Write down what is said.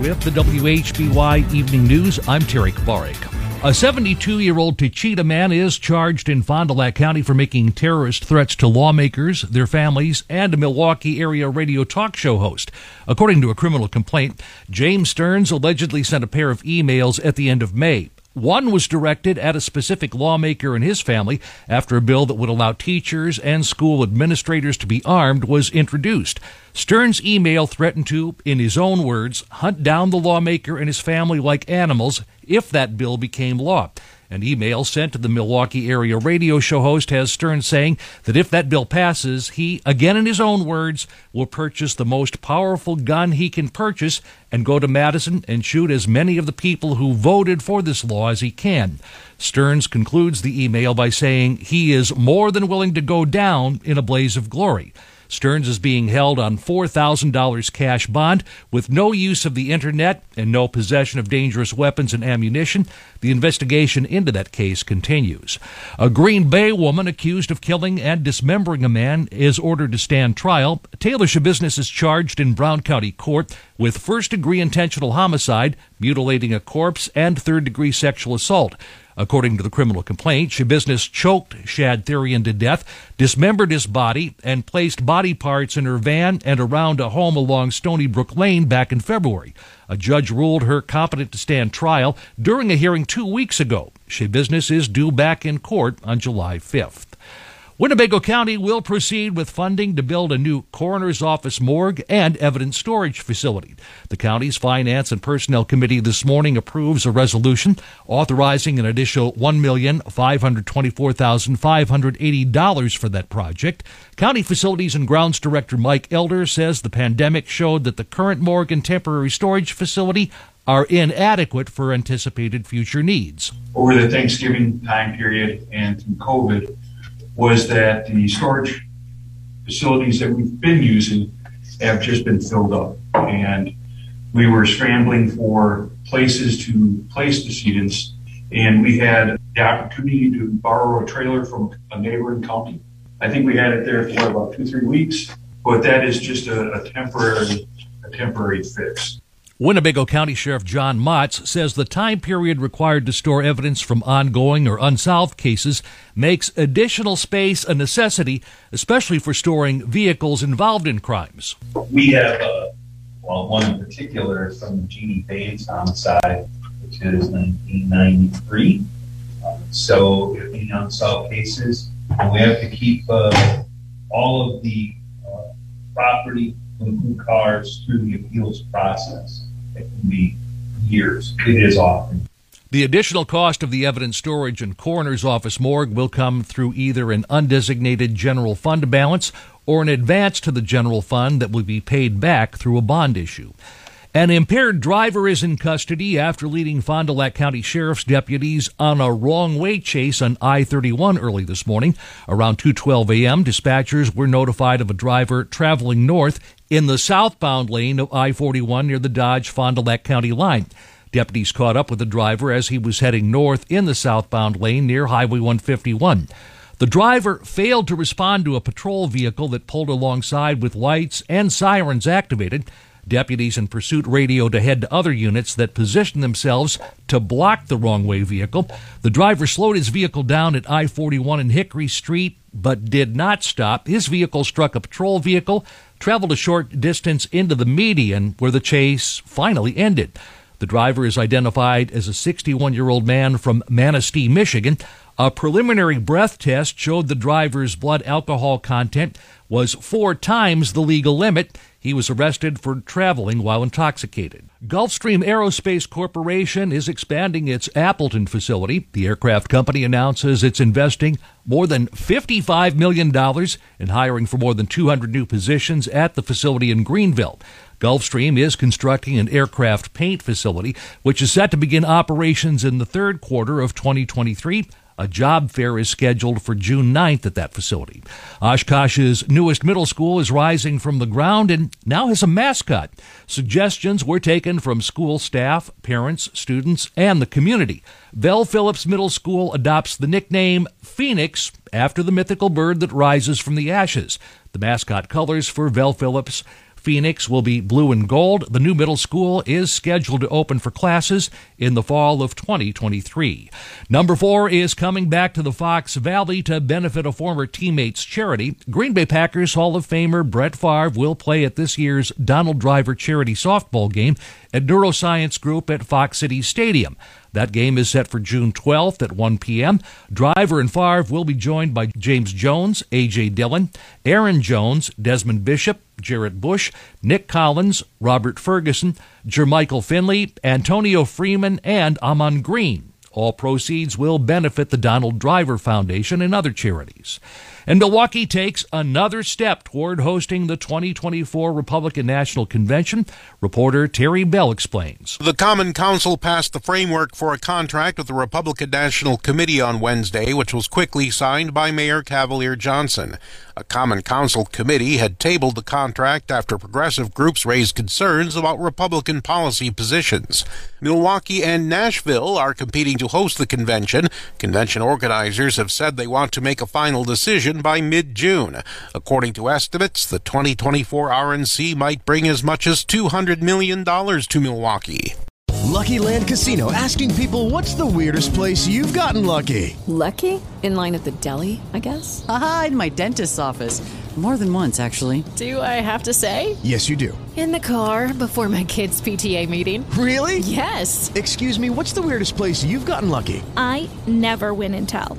With the WHBY Evening News, I'm Terry Kvarik. A 72 year old Taycheedah man is charged in Fond du Lac County for making terrorist threats to lawmakers, their families, and a Milwaukee area radio talk show host. According to a criminal complaint, James Stearns allegedly sent a pair of emails at the end of May. One was directed at a specific lawmaker and his family after a bill that would allow teachers and school administrators to be armed was introduced. Stearns' email threatened to, in his own words, hunt down the lawmaker and his family like animals if that bill became law. An email sent to the Milwaukee area radio show host has Stern saying that if that bill passes, he, again in his own words, will purchase the most powerful gun he can purchase and go to Madison and shoot as many of the people who voted for this law as he can. Stearns concludes the email by saying he is more than willing to go down in a blaze of glory. Stearns is being held on $4,000 cash bond with no use of the internet and no possession of dangerous weapons and ammunition. The investigation into that case continues. A Green Bay woman accused of killing and dismembering a man is ordered to stand trial. Taylor Schabusiness is charged in Brown County Court with first degree intentional homicide, mutilating a corpse, and third degree sexual assault. According to the criminal complaint, Schabusiness choked Shad Thyrion to death, dismembered his body, and placed body parts in her van and around a home along Stony Brook Lane back in February. A judge ruled her competent to stand trial during a hearing two weeks ago. Schabusiness is due back in court on July 5th. Winnebago County will proceed with funding to build a new coroner's office morgue and evidence storage facility. The county's Finance and Personnel Committee this morning approves a resolution authorizing an additional $1,524,580 for that project. County Facilities and Grounds Director Mike Elder says the pandemic showed that the current morgue and temporary storage facility are inadequate for anticipated future needs. Over the Thanksgiving time period and through COVID, was that the storage facilities that we've been using have just been filled up. And we were scrambling for places to place decedents. And we had the opportunity to borrow a trailer from a neighboring county. I think we had it there for about two, three weeks, but that is just a, a temporary, a temporary fix. Winnebago County Sheriff John Motz says the time period required to store evidence from ongoing or unsolved cases makes additional space a necessity, especially for storing vehicles involved in crimes. We have, uh, well, one in particular from Jeannie Baines homicide, which is 1993. Uh, so, in unsolved cases, we have to keep uh, all of the uh, property cars through the appeals process. It can be years. It is often. The additional cost of the evidence storage and coroner's office morgue will come through either an undesignated general fund balance or an advance to the general fund that will be paid back through a bond issue. An impaired driver is in custody after leading Fond du Lac County Sheriff's deputies on a wrong way chase on I-31 early this morning. Around 2:12 a.m., dispatchers were notified of a driver traveling north in the southbound lane of I-41 near the Dodge Fond du Lac County line. Deputies caught up with the driver as he was heading north in the southbound lane near Highway 151. The driver failed to respond to a patrol vehicle that pulled alongside with lights and sirens activated. Deputies in pursuit radioed ahead to other units that positioned themselves to block the wrong way vehicle. The driver slowed his vehicle down at I 41 and Hickory Street, but did not stop. His vehicle struck a patrol vehicle, traveled a short distance into the median, where the chase finally ended. The driver is identified as a 61 year old man from Manistee, Michigan. A preliminary breath test showed the driver's blood alcohol content was four times the legal limit. He was arrested for traveling while intoxicated. Gulfstream Aerospace Corporation is expanding its Appleton facility. The aircraft company announces it's investing more than $55 million in hiring for more than 200 new positions at the facility in Greenville. Gulfstream is constructing an aircraft paint facility, which is set to begin operations in the third quarter of 2023. A job fair is scheduled for June 9th at that facility. Oshkosh's newest middle school is rising from the ground and now has a mascot. Suggestions were taken from school staff, parents, students, and the community. Vel Phillips Middle School adopts the nickname Phoenix after the mythical bird that rises from the ashes. The mascot colors for Vel Phillips Phoenix will be blue and gold. The new middle school is scheduled to open for classes in the fall of 2023. Number four is coming back to the Fox Valley to benefit a former teammate's charity. Green Bay Packers Hall of Famer Brett Favre will play at this year's Donald Driver charity softball game at Neuroscience Group at Fox City Stadium. That game is set for June 12th at 1 p.m. Driver and Favre will be joined by James Jones, A.J. Dillon, Aaron Jones, Desmond Bishop, Jarrett Bush, Nick Collins, Robert Ferguson, Jermichael Finley, Antonio Freeman, and Ahman Green. All proceeds will benefit the Donald Driver Foundation and other charities. And Milwaukee takes another step toward hosting the 2024 Republican National Convention. Reporter Terry Bell explains. The Common Council passed the framework for a contract with the Republican National Committee on Wednesday, which was quickly signed by Mayor Cavalier Johnson. A Common Council committee had tabled the contract after progressive groups raised concerns about Republican policy positions. Milwaukee and Nashville are competing to host the convention. Convention organizers have said they want to make a final decision by mid June. According to estimates, the 2024 RNC might bring as much as $200 million to Milwaukee. Lucky Land Casino asking people what's the weirdest place you've gotten lucky? Lucky? In line at the deli, I guess? Aha, in my dentist's office. More than once, actually. Do I have to say? Yes, you do. In the car before my kids' PTA meeting. Really? Yes. Excuse me, what's the weirdest place you've gotten lucky? I never win and tell.